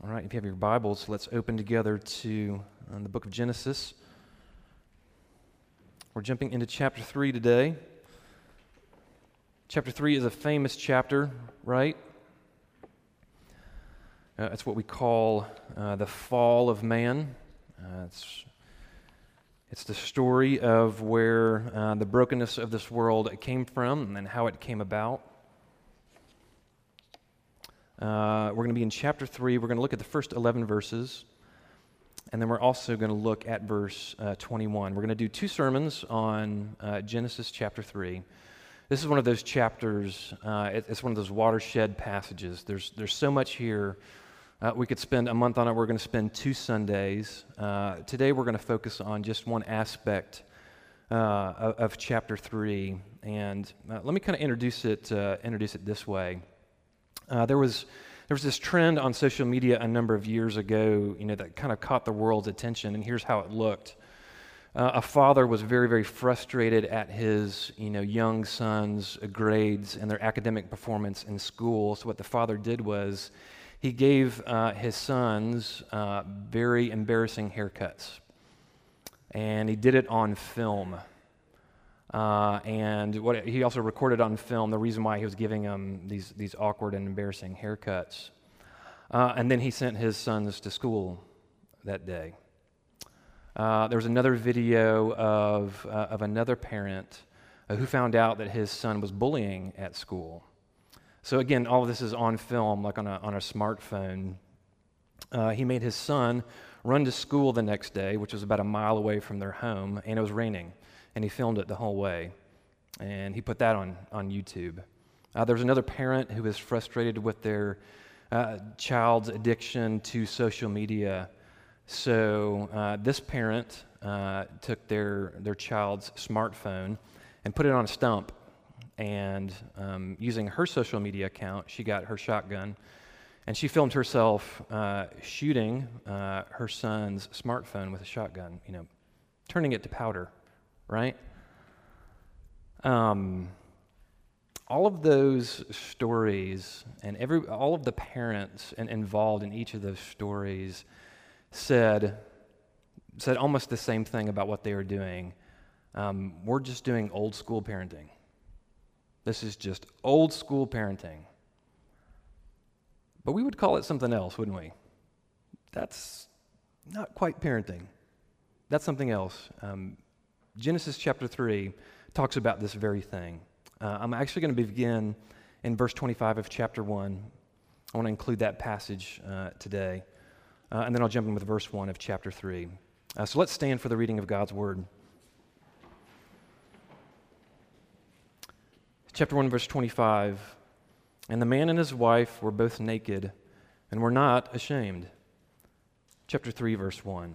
All right, if you have your Bibles, let's open together to uh, the book of Genesis. We're jumping into chapter 3 today. Chapter 3 is a famous chapter, right? Uh, it's what we call uh, the fall of man. Uh, it's, it's the story of where uh, the brokenness of this world came from and how it came about. Uh, we're going to be in chapter 3. We're going to look at the first 11 verses. And then we're also going to look at verse uh, 21. We're going to do two sermons on uh, Genesis chapter 3. This is one of those chapters, uh, it, it's one of those watershed passages. There's, there's so much here. Uh, we could spend a month on it. We're going to spend two Sundays. Uh, today we're going to focus on just one aspect of, of, chapter 3. And let me kind of introduce it, introduce it this way. Uh, there was there was this trend on social media a number of years ago, you know, that kind of caught the world's attention, and here's how it looked. Uh, a father was very, very frustrated at his, you know, young son's grades and their academic performance in school. So what the father did was, he gave uh, his sons uh, very embarrassing haircuts, and he did it on film. Uh, and what he also recorded on film the reason why he was giving them these, these awkward and embarrassing haircuts. Uh, and then he sent his sons to school that day. Uh, there was another video of, uh, of another parent uh, who found out that his son was bullying at school. So, again, all of this is on film, like on a, on a smartphone. Uh, he made his son run to school the next day, which was about a mile away from their home, and it was raining and he filmed it the whole way. And he put that on, on YouTube. Uh, there's another parent who is frustrated with their uh, child's addiction to social media. So uh, this parent uh, took their, their child's smartphone and put it on a stump. And um, using her social media account, she got her shotgun and she filmed herself uh, shooting uh, her son's smartphone with a shotgun, you know, turning it to powder right? Um, all of those stories and every, all of the parents in, involved in each of those stories said, said almost the same thing about what they were doing. Um, we're just doing old school parenting. This is just old school parenting. But we would call it something else, wouldn't we? That's not quite parenting. That's something else. Um, Genesis chapter 3 talks about this very thing. Uh, I'm actually going to begin in verse 25 of chapter 1. I want to include that passage uh, today. Uh, and then I'll jump in with verse 1 of chapter 3. Uh, so let's stand for the reading of God's word. Chapter 1, verse 25. And the man and his wife were both naked and were not ashamed. Chapter 3, verse 1.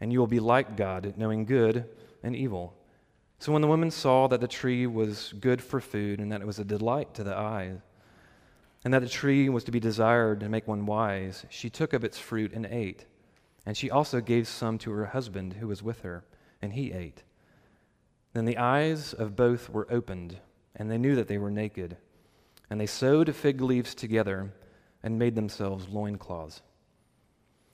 and you will be like God, knowing good and evil. So when the woman saw that the tree was good for food, and that it was a delight to the eyes, and that the tree was to be desired to make one wise, she took of its fruit and ate. And she also gave some to her husband who was with her, and he ate. Then the eyes of both were opened, and they knew that they were naked. And they sewed fig leaves together and made themselves loincloths.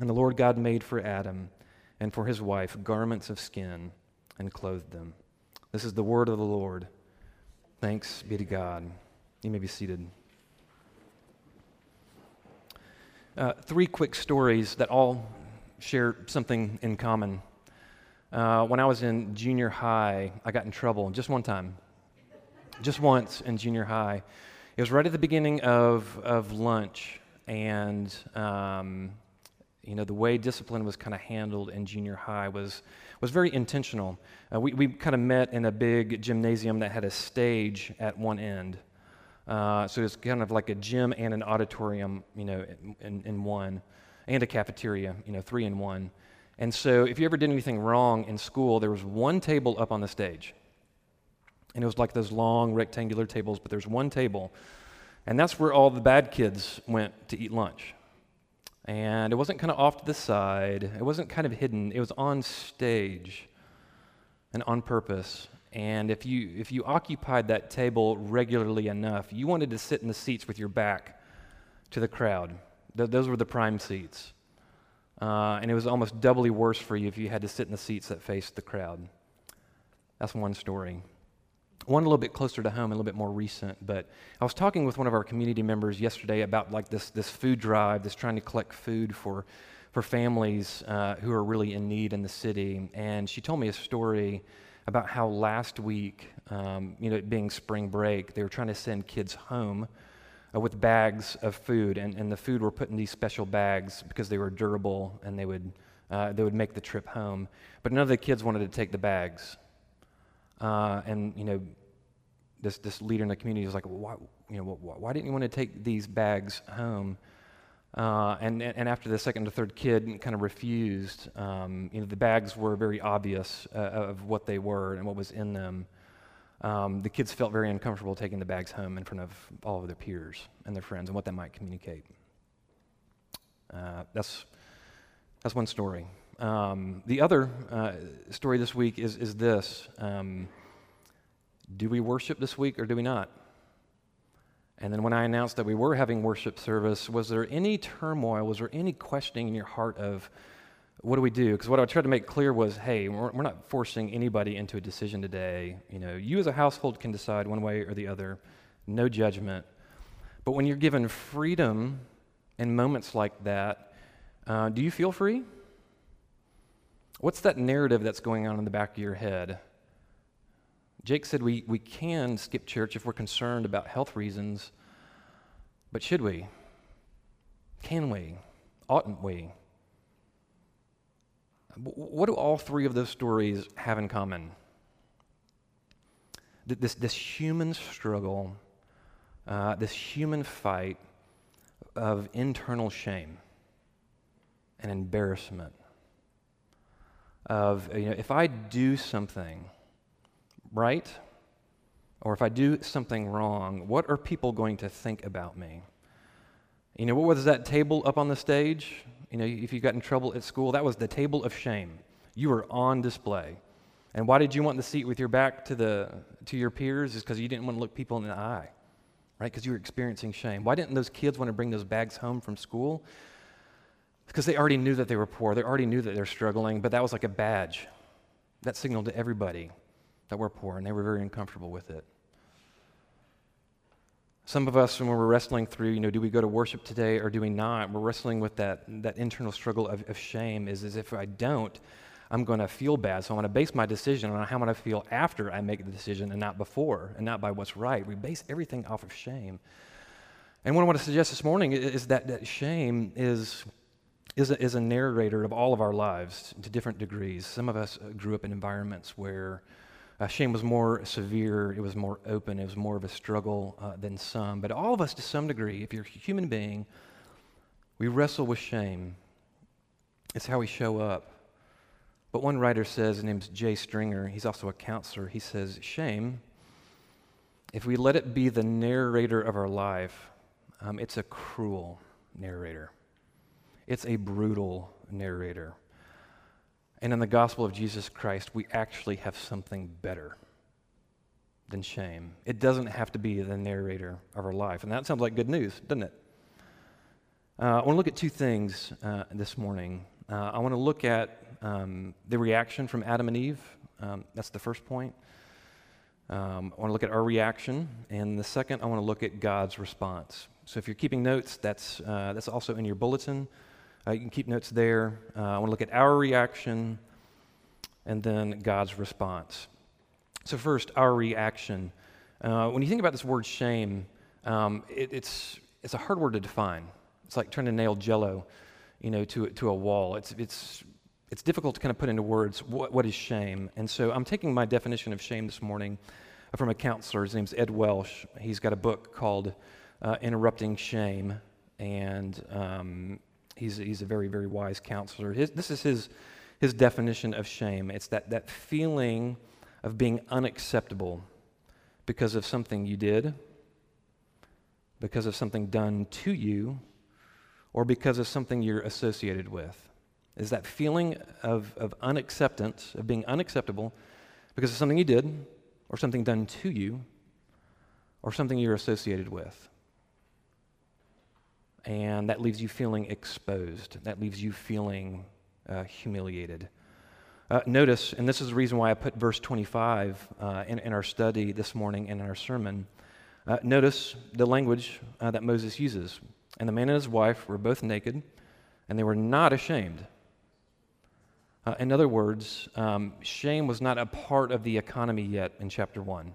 And the Lord God made for Adam and for his wife garments of skin and clothed them. This is the word of the Lord. Thanks be to God. You may be seated. Uh, three quick stories that all share something in common. Uh, when I was in junior high, I got in trouble just one time, just once in junior high. It was right at the beginning of, of lunch, and um, you know the way discipline was kind of handled in junior high was was very intentional. Uh, we we kind of met in a big gymnasium that had a stage at one end. Uh, so it's kind of like a gym and an auditorium, you know, in, in one, and a cafeteria, you know, three in one. And so if you ever did anything wrong in school, there was one table up on the stage. And it was like those long rectangular tables, but there's one table. And that's where all the bad kids went to eat lunch. And it wasn't kind of off to the side, it wasn't kind of hidden, it was on stage and on purpose. And if you, if you occupied that table regularly enough, you wanted to sit in the seats with your back to the crowd. Th- those were the prime seats. Uh, and it was almost doubly worse for you if you had to sit in the seats that faced the crowd. That's one story. One a little bit closer to home, a little bit more recent, but I was talking with one of our community members yesterday about like this, this food drive, this trying to collect food for, for families uh, who are really in need in the city. And she told me a story about how last week, um, you know, it being spring break, they were trying to send kids home uh, with bags of food, and, and the food were put in these special bags because they were durable and they would, uh, they would make the trip home. But none of the kids wanted to take the bags. Uh, and, you know, this, this leader in the community was like, well, why, you know, why, why didn't you want to take these bags home? Uh, and, and after the second or third kid kind of refused, um, you know, the bags were very obvious uh, of what they were and what was in them. Um, the kids felt very uncomfortable taking the bags home in front of all of their peers and their friends and what that might communicate. Uh, that's, that's one story. Um, the other uh, story this week is, is this um, Do we worship this week or do we not? And then when I announced that we were having worship service, was there any turmoil? Was there any questioning in your heart of what do we do? Because what I tried to make clear was, hey, we're, we're, not forcing anybody into a decision today. You know, you as a household can decide one way or the other, no judgment. But when you're given freedom in moments like that, uh, do you feel free? What's that narrative that's going on in the back of your head? Jake said we, we can skip church if we're concerned about health reasons, but should we? Can we? Oughtn't we? What do all three of those stories have in common? This, this human struggle, uh, this human fight of internal shame and embarrassment. Of, you know, if I do something right? Or if I do something wrong, what are people going to think about me? You know, what was that table up on the stage? You know, if you got in trouble at school, that was the table of shame. You were on display. And why did you want the seat with your back to, the, to your peers? Is because you didn't want to look people in the eye, right? Because you were experiencing shame. Why didn't those kids want to bring those bags home from school? Because they already knew that they were poor. They already knew that they're struggling, but that was like a badge. That signaled to everybody that we're poor, and they were very uncomfortable with it. Some of us, when we're wrestling through, you know, do we go to worship today or do we not? We're wrestling with that, that internal struggle of, of shame is as if I don't, I'm going to feel bad. So I'm going to base my decision on how I'm going to feel after I make the decision and not before and not by what's right. We base everything off of shame. And what I want to suggest this morning is that, that shame is, is, a, is a narrator of all of our lives to different degrees. Some of us grew up in environments where uh, shame was more severe, it was more open, it was more of a struggle uh, than some. But all of us, to some degree, if you're a human being, we wrestle with shame. It's how we show up. But one writer says, his name's Jay Stringer, he's also a counselor, he says, Shame, if we let it be the narrator of our life, um, it's a cruel narrator. It's a brutal narrator. And in the gospel of Jesus Christ, we actually have something better than shame. It doesn't have to be the narrator of our life. And that sounds like good news, doesn't it? Uh, I want to look at two things uh, this morning. Uh, I want to look at um, the reaction from Adam and Eve. Um, that's the first point. Um, I want to look at our reaction, and the second, I want to look at God's response. So if you're keeping notes, that's, uh, that's also in your bulletin. Uh, you can keep notes there. Uh, I want to look at our reaction and then God's response. So, first, our reaction. Uh, when you think about this word shame, um, it, it's, it's a hard word to define. It's like trying to nail jello you know, to, to a wall. It's, it's, it's difficult to kind of put into words what, what is shame. And so I'm taking my definition of shame this morning from a counselor. His name's Ed Welch. He's got a book called uh, Interrupting Shame. And um, he's, he's a very, very wise counselor. His, this is his, his definition of shame it's that, that feeling of being unacceptable because of something you did, because of something done to you, or because of something you're associated with. Is that feeling of, of unacceptance, of being unacceptable because of something you did, or something done to you, or something you're associated with and that leaves you feeling exposed. That leaves you feeling uh, humiliated. Uh, notice, and this is the reason why I put verse 25 uh, in, in, our study this morning and in our sermon. Uh, notice the language uh, that Moses uses. And the man and his wife were both naked, and they were not ashamed. Uh, in other words, um, shame was not a part of the economy yet in chapter 1.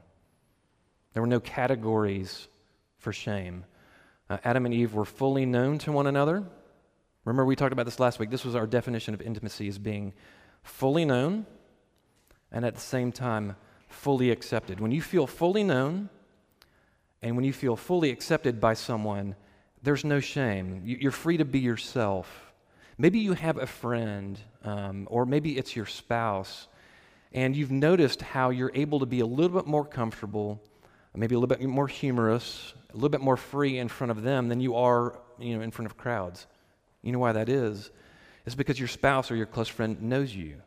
There were no categories for shame. Uh, Adam and Eve were fully known to one another. Remember, we talked about this last week. This was our definition of intimacy as being fully known and at the same time fully accepted. When you feel fully known and when you feel fully accepted by someone, there's no shame. You're free to be yourself. Maybe you have a friend, um, or maybe it's your spouse, and you've noticed how you're able to be a little bit more comfortable, maybe a little bit more humorous, a little bit more free in front of them than you are you know, in front of crowds. You know why that is? It's because your spouse or your close friend knows you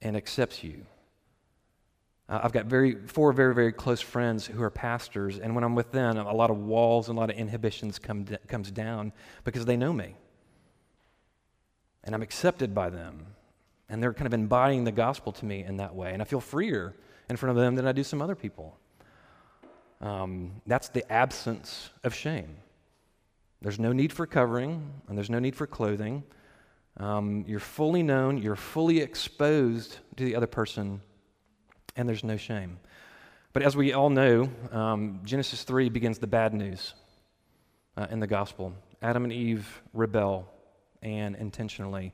and accepts you. I've got very, four very, very close friends who are pastors, and when I'm with them, a lot of walls and a lot of inhibitions come comes down because they know me. And I'm accepted by them. And they're kind of embodying the gospel to me in that way. And I feel freer in front of them than I do some other people. Um, that's the absence of shame. There's no need for covering, and there's no need for clothing. Um, you're fully known, you're fully exposed to the other person, and there's no shame. But as we all know, um, Genesis 3 begins the bad news uh, in the gospel. Adam and Eve rebel, and intentionally.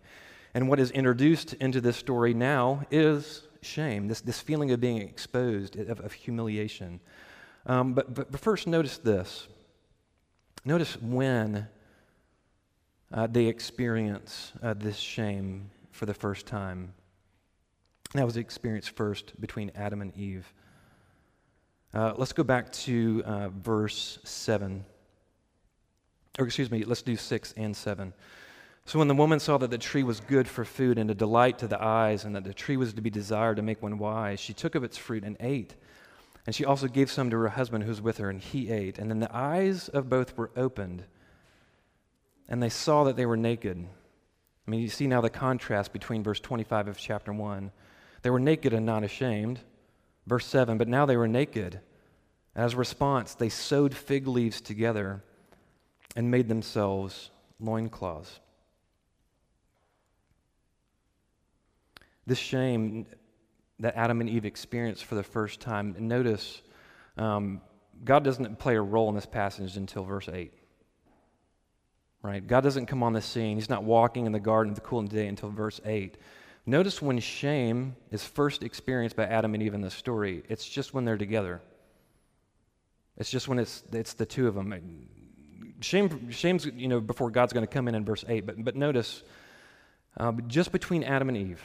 And what is introduced into this story now is shame, this, this feeling of being exposed, of, of humiliation. Um, but, but, but, first, notice this. Notice when uh, they experience uh, this shame for the first time. That was experienced first between Adam and Eve. Uh, let's go back to uh, verse 7. Or, excuse me, let's do 6 and 7. So, when the woman saw that the tree was good for food and a delight to the eyes, and that the tree was to be desired to make one wise, she took of its fruit and ate. And she also gave some to her husband who was with her, and he ate. And then the eyes of both were opened, and they saw that they were naked. I mean, you see now the contrast between verse 25 of chapter 1. They were naked and not ashamed. Verse 7, but now they were naked. As a response, they sewed fig leaves together and made themselves loincloths. This shame that Adam and Eve experienced for the first time. And notice, um, God doesn't play a role in this passage until verse 8. Right? God doesn't come on the scene. He's not walking in the garden of the cool of the day until verse 8. Notice when shame is first experienced by Adam and Eve in the story, it's just when they're together. It's just when it's, it's the two of them. Shame, shame's, you know, before God's going to come in in verse 8. But, but notice, uh, just between Adam and Eve,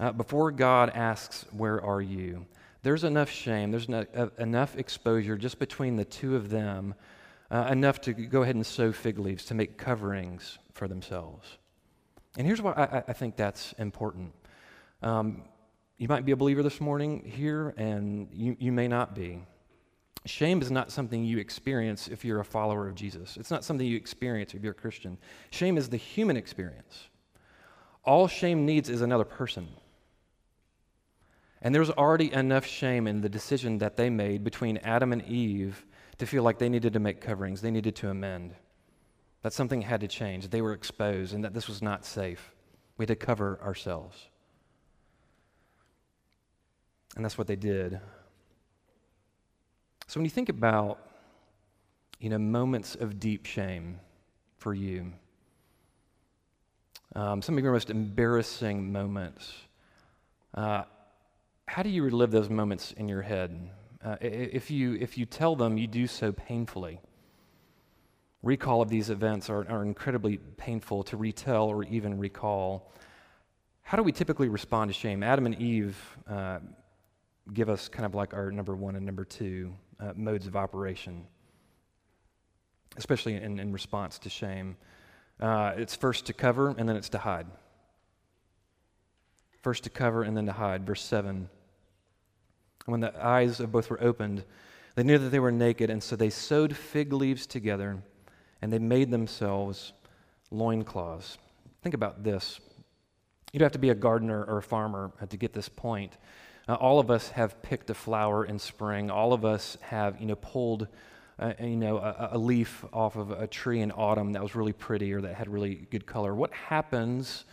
uh, before God asks, Where are you? There's enough shame, there's no, uh, enough exposure just between the two of them, uh, enough to go ahead and sew fig leaves to make coverings for themselves. And here's why I, I think that's important. Um, you might be a believer this morning here, and you, you may not be. Shame is not something you experience if you're a follower of Jesus. It's not something you experience if you're a Christian. Shame is the human experience. All shame needs is another person. And there was already enough shame in the decision that they made between Adam and Eve to feel like they needed to make coverings, they needed to amend. That something had to change. They were exposed and that this was not safe. We had to cover ourselves. And that's what they did. So when you think about, you know, moments of deep shame for you, um, some of your most embarrassing moments, uh, how do you relive those moments in your head? Uh, if, you, if you tell them, you do so painfully. Recall of these events are, are incredibly painful to retell or even recall. How do we typically respond to shame? Adam and Eve uh, give us kind of like our number one and number two uh, modes of operation, especially in, in response to shame. Uh, it's first to cover and then it's to hide. First to cover and then to hide. Verse 7. When the eyes of both were opened, they knew that they were naked, and so they sewed fig leaves together and they made themselves loincloths. Think about this. You don't have to be a gardener or a farmer to get this point. Uh, all of us have picked a flower in spring. All of us have, you know, pulled, uh, you know, a, a, leaf off of a tree in autumn that was really pretty or that had really good color. What happens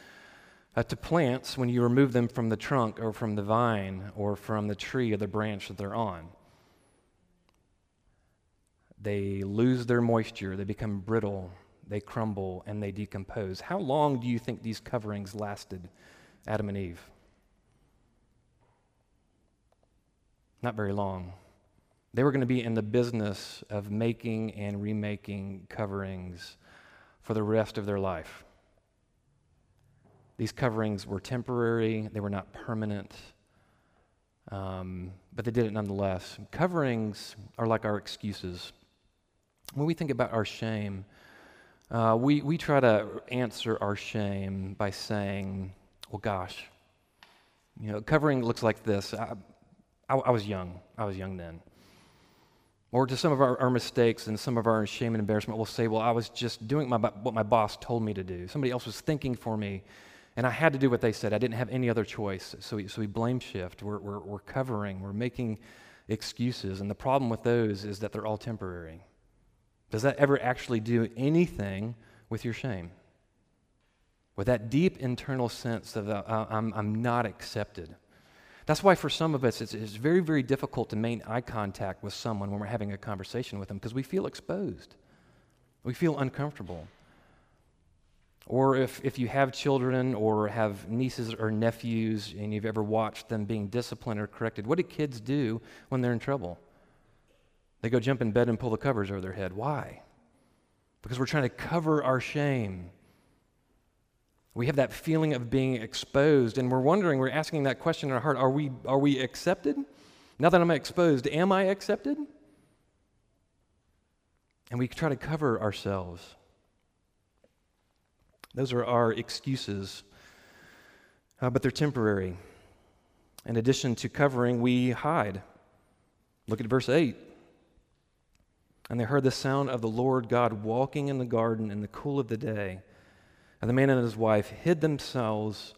uh, to plants when you remove them from the trunk or from the vine or from the tree or the branch that they're on? They lose their moisture. They become brittle. They crumble and they decompose. How long do you think these coverings lasted, Adam and Eve? Not very long. They were going to be in the business of making and remaking coverings for the rest of their life. These coverings were temporary, they were not permanent, um, but they did it nonetheless. Coverings are like our excuses. When we think about our shame, uh, we, we try to answer our shame by saying, well, gosh, you know, covering looks like this. I, I, I, was young. I was young then. Or to some of our, our, mistakes and some of our shame and embarrassment, we'll say, well, I was just doing my, what my boss told me to do. Somebody else was thinking for me, and I had to do what they said. I didn't have any other choice. So we, so we blame shift. We're, we're, we're covering. We're making excuses. And the problem with those is that they're all temporary. Does that ever actually do anything with your shame? With that deep internal sense of, uh, I'm, I'm not accepted. That's why, for some of us, it's, it's very, very difficult to maintain eye contact with someone when we're having a conversation with them because we feel exposed. We feel uncomfortable. Or if, if you have children or have nieces or nephews and you've ever watched them being disciplined or corrected, what do kids do when they're in trouble? They go jump in bed and pull the covers over their head. Why? Because we're trying to cover our shame. We have that feeling of being exposed, and we're wondering, we're asking that question in our heart are we, are we accepted? Now that I'm exposed, am I accepted? And we try to cover ourselves. Those are our excuses, uh, but they're temporary. In addition to covering, we hide. Look at verse 8. And they heard the sound of the Lord God walking in the garden in the cool of the day. And the man and his wife hid themselves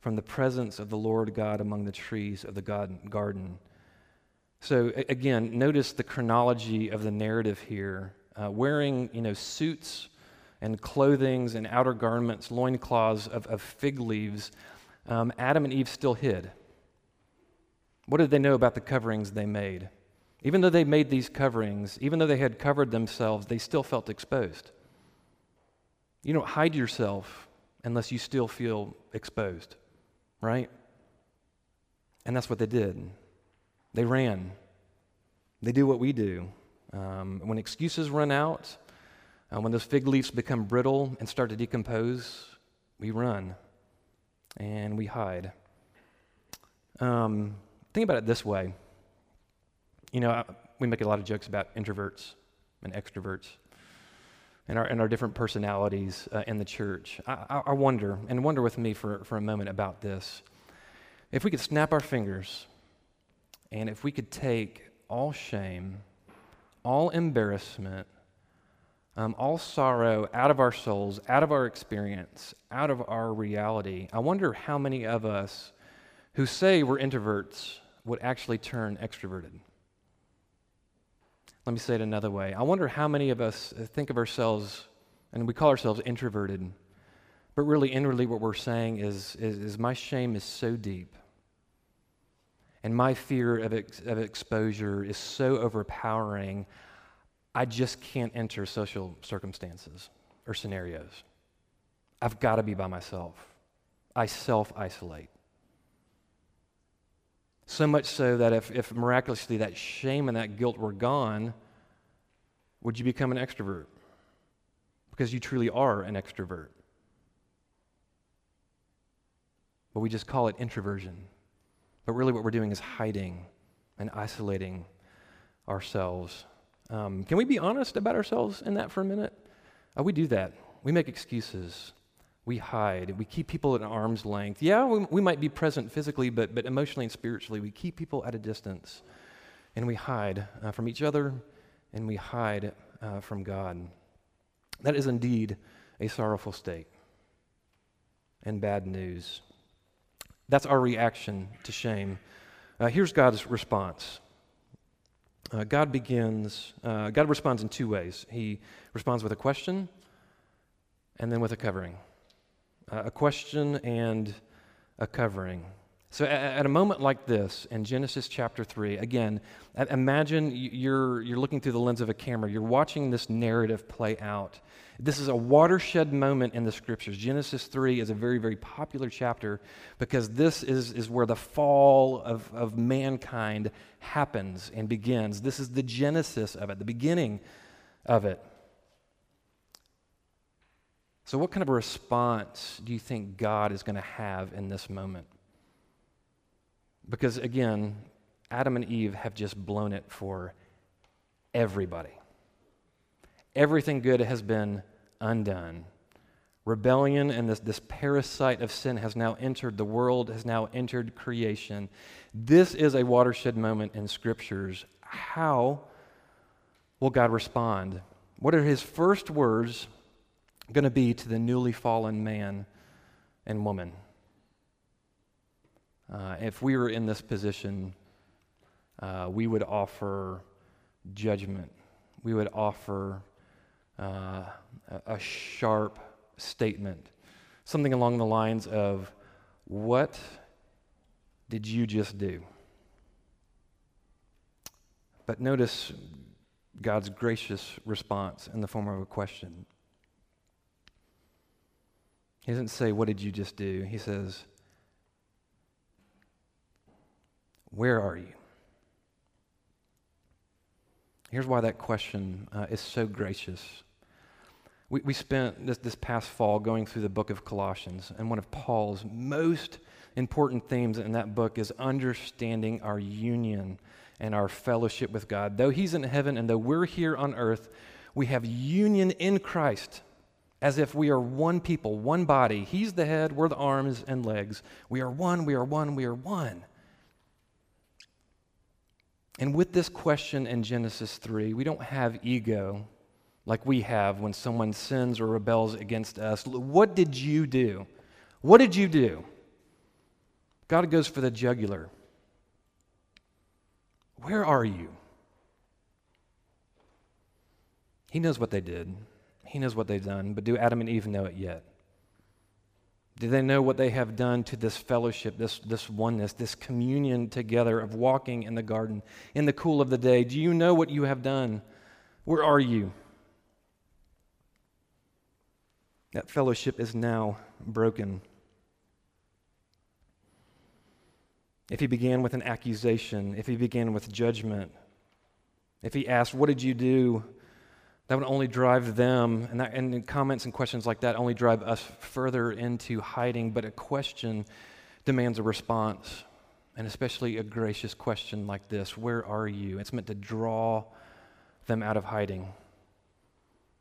from the presence of the Lord God among the trees of the garden. So again, notice the chronology of the narrative here. Uh, wearing, you know, suits and clothings and outer garments, loincloths of, of fig leaves, um, Adam and Eve still hid. What did they know about the coverings they made? Even though they made these coverings, even though they had covered themselves, they still felt exposed. You don't hide yourself unless you still feel exposed, right? And that's what they did. They ran. They do what we do. Um, when excuses run out, uh, when those fig leaves become brittle and start to decompose, we run and we hide. Um, think about it this way. You know, we make a lot of jokes about introverts and extroverts and our, and our different personalities uh, in the church. I, I wonder, and wonder with me for, for a moment about this. If we could snap our fingers and if we could take all shame, all embarrassment, um, all sorrow out of our souls, out of our experience, out of our reality, I wonder how many of us who say we're introverts would actually turn extroverted. Let me say it another way. I wonder how many of us think of ourselves, and we call ourselves introverted, but really, inwardly, what we're saying is, is, is my shame is so deep, and my fear of, ex- of exposure is so overpowering, I just can't enter social circumstances or scenarios. I've got to be by myself. I self isolate. So much so that if, if miraculously that shame and that guilt were gone, would you become an extrovert? Because you truly are an extrovert. But we just call it introversion. But really, what we're doing is hiding and isolating ourselves. Um, can we be honest about ourselves in that for a minute? Uh, we do that. We make excuses. We hide. We keep people at arm's length. Yeah, we, we might be present physically, but, but emotionally and spiritually, we keep people at a distance. And we hide uh, from each other and we hide uh, from God. That is indeed a sorrowful state and bad news. That's our reaction to shame. Uh, here's God's response. Uh, God begins, uh, God responds in two ways. He responds with a question and then with a covering uh, a question and a covering. So, at, a moment like this in Genesis chapter 3, again, imagine you're, you're looking through the lens of a camera. You're watching this narrative play out. This is a watershed moment in the scriptures. Genesis 3 is a very, very popular chapter because this is, is where the fall of, of mankind happens and begins. This is the genesis of it, the beginning of it. So, what kind of a response do you think God is going to have in this moment? Because, again, Adam and Eve have just blown it for everybody. Everything good has been undone. Rebellion and this, this parasite of sin has now entered the world, has now entered creation. This is a watershed moment in scriptures. How will God respond? What are his first words going to be to the newly fallen man and woman. Uh, if we were in this position, uh, we would offer judgment. We would offer uh, a sharp statement, something along the lines of, What did you just do? But notice God's gracious response in the form of a question. He doesn't say, What did you just do? He says, Where are you? Here's why that question uh, is so gracious. We, we spent this, this past fall going through the book of Colossians, and one of Paul's most important themes in that book is understanding our union and our fellowship with God. Though He's in heaven and though we're here on earth, we have union in Christ as if we are one people, one body. He's the head, we're the arms and legs. We are one, we are one, we are one. And with this question in Genesis 3, we don't have ego like we have when someone sins or rebels against us. What did you do? What did you do? God goes for the jugular. Where are you? He knows what they did. He knows what they've done, but do Adam and Eve know it yet? Do they know what they have done to this fellowship, this, this oneness, this communion together of walking in the garden in the cool of the day? Do you know what you have done? Where are you? That fellowship is now broken. If he began with an accusation, if he began with judgment, if he asked, What did you do? That would only drive them, and, that, and comments and questions like that only drive us further into hiding. But a question demands a response, and especially a gracious question like this Where are you? It's meant to draw them out of hiding.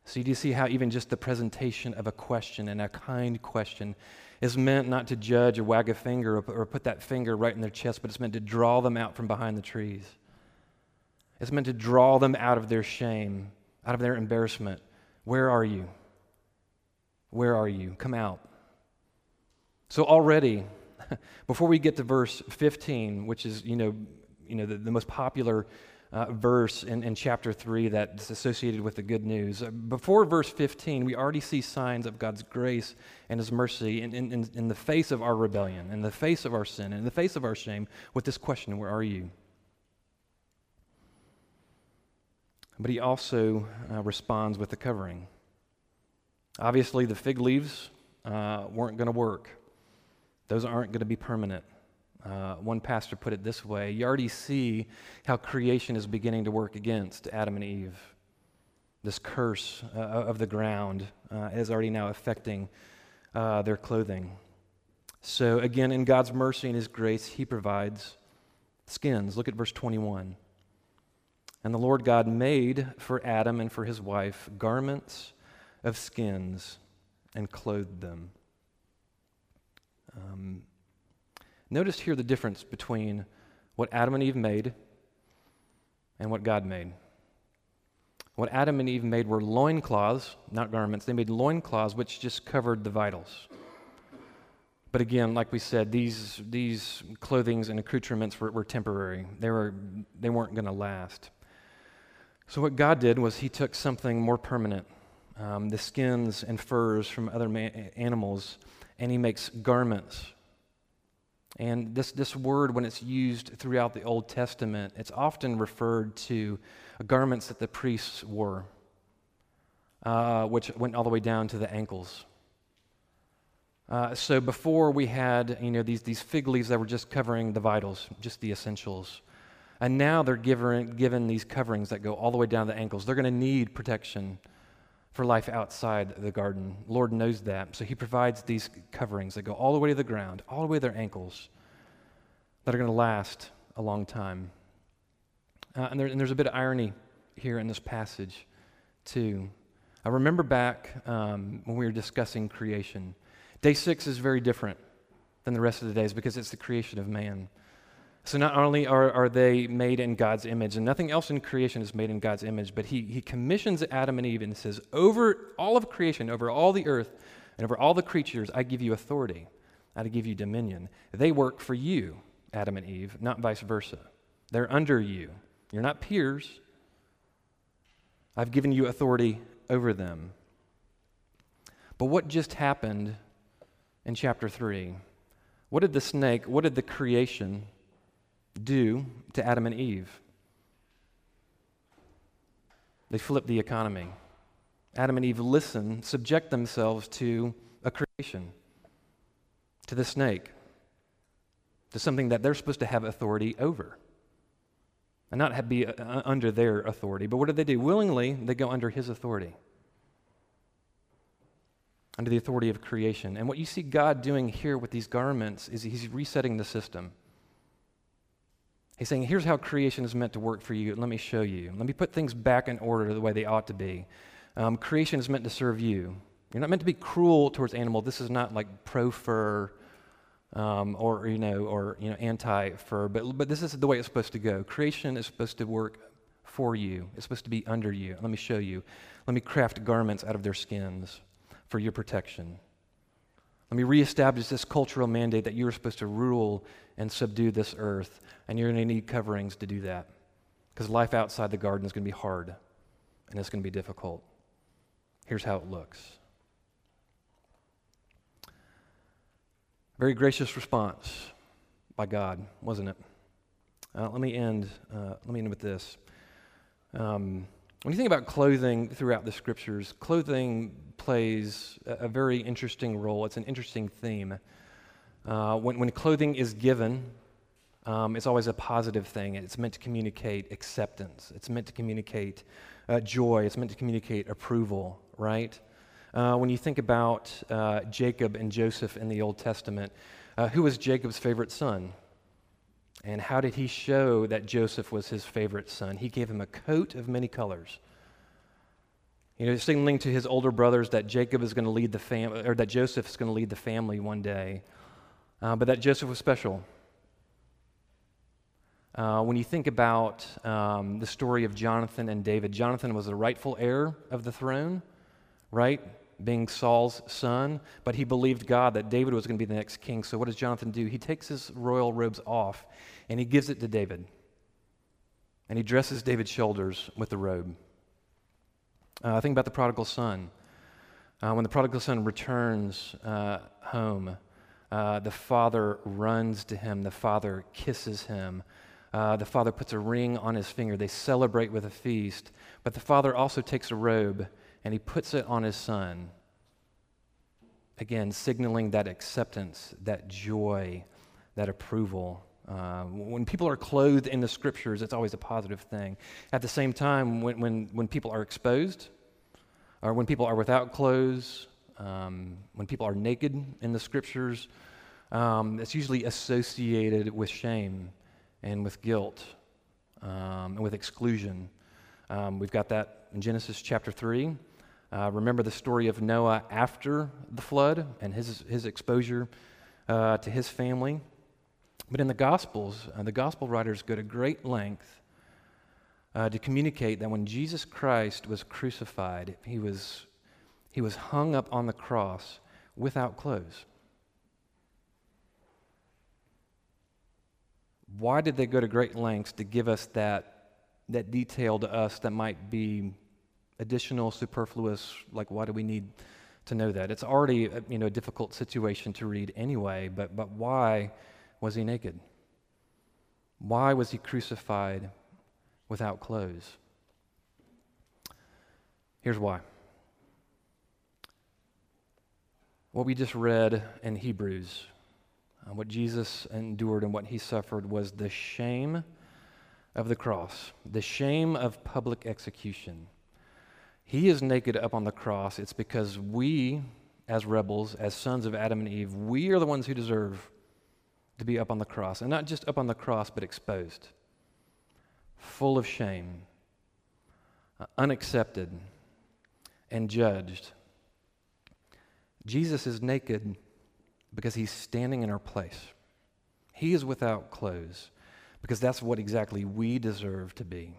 So, do you see how even just the presentation of a question and a kind question is meant not to judge or wag a finger or, or put that finger right in their chest, but it's meant to draw them out from behind the trees? It's meant to draw them out of their shame out of their embarrassment. Where are you? Where are you? Come out. So, already, before we get to verse 15, which is, you know, you know the, the most popular uh, verse in, in chapter 3 that's associated with the good news. Uh, before verse 15, we already see signs of God's grace and His mercy in, in, in the face of our rebellion, in the face of our sin, in the face of our shame, with this question Where are you? But He also uh, responds with the covering. Obviously, the fig leaves uh, weren't going to work, those aren't going to be permanent. Uh, one pastor put it this way You already see how creation is beginning to work against Adam and Eve. This curse uh, of the ground uh, is already now affecting uh, their clothing. So, again, in God's mercy and His grace, He provides skins. Look at verse 21. And the Lord God made for Adam and for his wife garments of skins and clothed them. Um, Notice here the difference between what Adam and Eve made and what God made. What Adam and Eve made were loincloths, not garments. They made loincloths which just covered the vitals. But again, like we said, these, these clothings and accoutrements were, were temporary. They, were, they weren't going to last. So, what God did was He took something more permanent, um, the skins and furs from other ma- animals, and He makes garments and this, this word, when it's used throughout the Old Testament, it's often referred to garments that the priests wore, uh, which went all the way down to the ankles. Uh, so before we had, you know, these, these fig leaves that were just covering the vitals, just the essentials. And now they're given, given these coverings that go all the way down to the ankles. They're going to need protection for life outside the garden. Lord knows that. So he provides these coverings that go all the way to the ground, all the way to their ankles, that are going to last a long time. Uh, and, there, and, there's a bit of irony here in this passage, too. I remember back um, when we were discussing creation. Day six is very different than the rest of the days because it's the creation of man. So not only are, are they made in God's image, and nothing else in creation is made in God's image, but he, he commissions Adam and Eve and says, Over all of creation, over all the earth, and over all the creatures, I give you authority. I give you dominion. They work for you, Adam and Eve, not vice versa. They're under you. You're not peers. I've given you authority over them. But what just happened in chapter 3? What did the snake, what did the creation do to Adam and Eve. They flip the economy. Adam and Eve listen, subject themselves to a creation, to the snake, to something that they're supposed to have authority over. And not have, be uh, under their authority. But what do they do? Willingly, they go under his authority, under the authority of creation. And what you see God doing here with these garments is he's resetting the system. He's saying, here's how creation is meant to work for you. Let me show you. Let me put things back in order the way they ought to be. Um, creation is meant to serve you. You're not meant to be cruel towards animals. This is not like pro fur um, or you know or you know anti fur, but but this is the way it's supposed to go. Creation is supposed to work for you. It's supposed to be under you. Let me show you. Let me craft garments out of their skins for your protection. Let me reestablish this cultural mandate that you are supposed to rule and subdue this earth, and you're going to need coverings to do that. Because life outside the garden is going to be hard and it's going to be difficult. Here's how it looks. Very gracious response by God, wasn't it? Uh, let me end. Uh, let me end with this. Um, when you think about clothing throughout the scriptures, clothing plays a, very interesting role. It's an interesting theme. Uh, when, when clothing is given, um, it's always a positive thing. It's meant to communicate acceptance, it's meant to communicate uh, joy, it's meant to communicate approval, right? Uh, when you think about uh, Jacob and Joseph in the Old Testament, uh, who was Jacob's favorite son? And how did he show that Joseph was his favorite son? He gave him a coat of many colors. You know, signaling to his older brothers that Jacob is going to lead the family, or that Joseph is going to lead the family one day, uh, but that Joseph was special. Uh, when you think about um, the story of Jonathan and David, Jonathan was the rightful heir of the throne, right? being Saul's son, but he believed God that David was going to be the next king. So, what does Jonathan do? He takes his royal robes off and he gives it to David. And he dresses David's shoulders with the robe. Uh, think about the prodigal son. Uh, when the prodigal son returns uh, home, uh, the father runs to him, the father kisses him. Uh, the father puts a ring on his finger. They celebrate with a feast. But the father also takes a robe and he puts it on his son. Again, signaling that acceptance, that joy, that approval. Uh, when people are clothed in the scriptures, it's always a positive thing. At the same time, when, when, when people are exposed, or when people are without clothes, um, when people are naked in the scriptures, um, it's usually associated with shame and with guilt um, and with exclusion. Um, we've got that in Genesis chapter 3. Uh, remember the story of Noah after the flood and his, his exposure uh, to his family. But in the Gospels, uh, the Gospel writers go to great length uh, to communicate that when Jesus Christ was crucified, he was, he was hung up on the cross without clothes. Why did they go to great lengths to give us that, that detail to us that might be additional, superfluous? Like, why do we need to know that? It's already you know, a difficult situation to read anyway, but, but why was he naked? Why was he crucified without clothes? Here's why. What we just read in Hebrews uh, what Jesus endured and what he suffered was the shame of the cross, the shame of public execution. He is naked up on the cross. It's because we, as rebels, as sons of Adam and Eve, we are the ones who deserve to be up on the cross. And not just up on the cross, but exposed, full of shame, uh, unaccepted, and judged. Jesus is naked because he's standing in our place. He is without clothes because that's what exactly we deserve to be.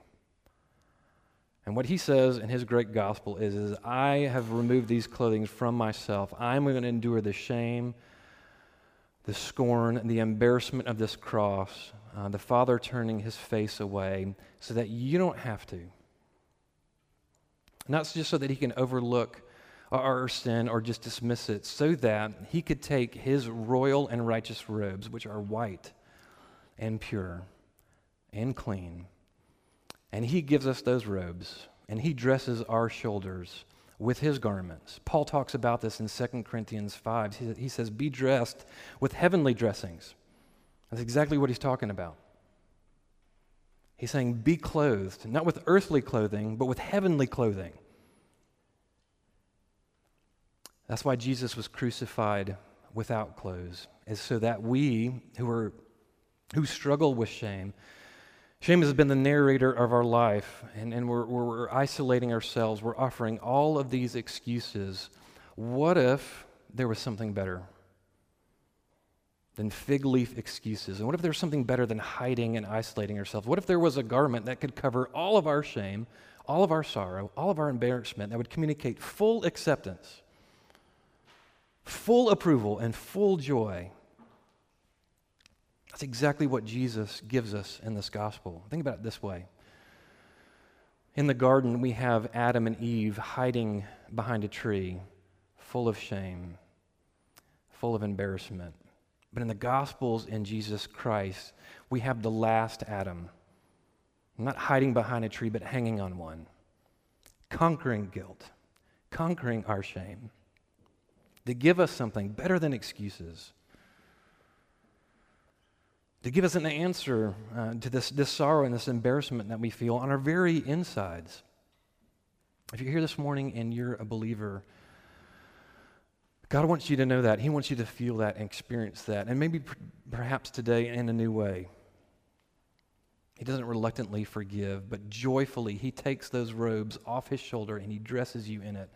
And what he says in his great gospel is, is I have removed these clothing from myself. I'm going to endure the shame, the scorn, the embarrassment of this cross, uh, the Father turning his face away so that you don't have to. Not just so that he can overlook our sin or just dismiss it, so that he could take his royal and righteous robes, which are white and pure and clean, and he gives us those robes, and he dresses our shoulders with his garments. Paul talks about this in 2 Corinthians 5. He, he says, Be dressed with heavenly dressings. That's exactly what he's talking about. He's saying, Be clothed, not with earthly clothing, but with heavenly clothing. That's why Jesus was crucified without clothes, is so that we who are who struggle with shame, shame has been the narrator of our life, and, and we're, we're isolating ourselves. We're offering all of these excuses. What if there was something better than fig leaf excuses? And what if there was something better than hiding and isolating ourselves? What if there was a garment that could cover all of our shame, all of our sorrow, all of our embarrassment, that would communicate full acceptance? full approval and full joy. That's exactly what Jesus gives us in this gospel. Think about it this way. In the garden, we have Adam and Eve hiding behind a tree, full of shame, full of embarrassment. But in the Gospels in Jesus Christ, we have the last Adam, not hiding behind a tree, but hanging on one, conquering guilt, conquering our shame to give us something better than excuses, to give us an answer uh, to this, this sorrow and this embarrassment that we feel on our very insides. If you're here this morning and you're a believer, God wants you to know that. He wants you to feel that and experience that. And maybe perhaps today in a new way. He doesn't reluctantly forgive, but joyfully, He takes those robes off His shoulder and He dresses you in it.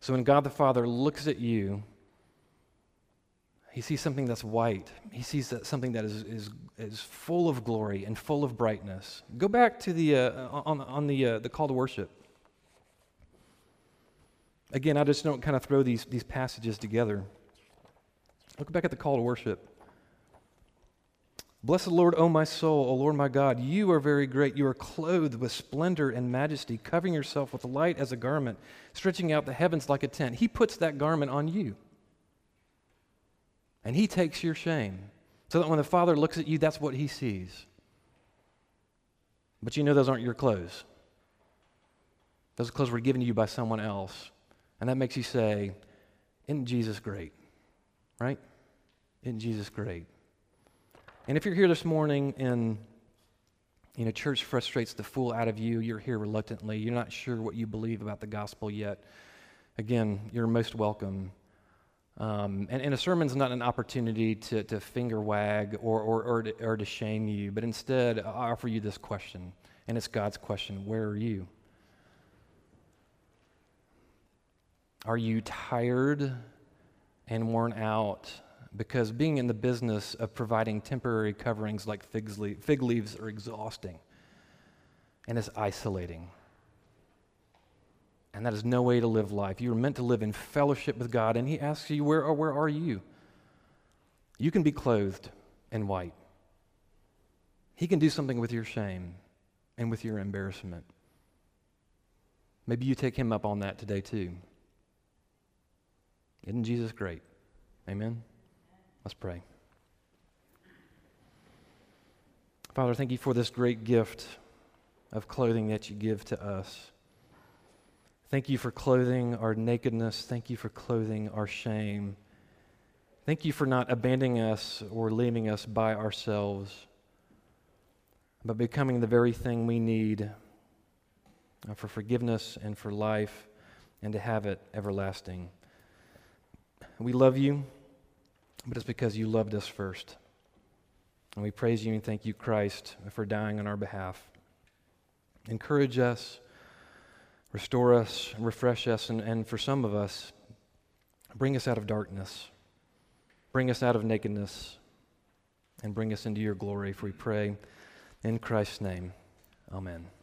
So when God the Father looks at you, he sees something that's white. He sees that something that is, is, is full of glory and full of brightness. Go back to the, uh, on, on the, uh, the call to worship. Again, I just don't kind of throw these, these passages together. Look back at the call to worship. Bless the Lord, O my soul, O Lord my God. You are very great. You are clothed with splendor and majesty, covering yourself with light as a garment, stretching out the heavens like a tent. He puts that garment on you. And He takes your shame. So that when the Father looks at you, that's what He sees. But you know those aren't your clothes. Those clothes were given to you by someone else. And that makes you say, Isn't Jesus great? Right? Isn't Jesus great? And if you're here this morning and you know church frustrates the fool out of you, you're here reluctantly, you're not sure what you believe about the gospel yet, again, you're most welcome. Um, and, and, a sermon's not an opportunity to, to finger wag or, or, or, to, or to shame you, but instead, I offer you this question, and it's God's question Where are you? Are you tired and worn out? Because being in the business of providing temporary coverings like fig leaves are exhausting and it's isolating. And that is no way to live life. You are meant to live in fellowship with God, and He asks you, Where, where are you? You can be clothed in white. He can do something with your shame and with your embarrassment. Maybe you take Him up on that today, too. Isn't Jesus great? Amen? Let's pray. Father, thank you for this great gift of clothing that you give to us. Thank you for clothing our nakedness. Thank you for clothing our shame. Thank you for not abandoning us or leaving us by ourselves, but becoming the very thing we need uh, for forgiveness and for life and to have it everlasting. We love you, but it's because you loved us first. And we praise you and thank you, Christ, for dying on our behalf. Encourage us restore us, refresh us, and, and for some of us, bring us out of darkness, bring us out of nakedness, and bring us into your glory. For we pray in Christ's name. Amen.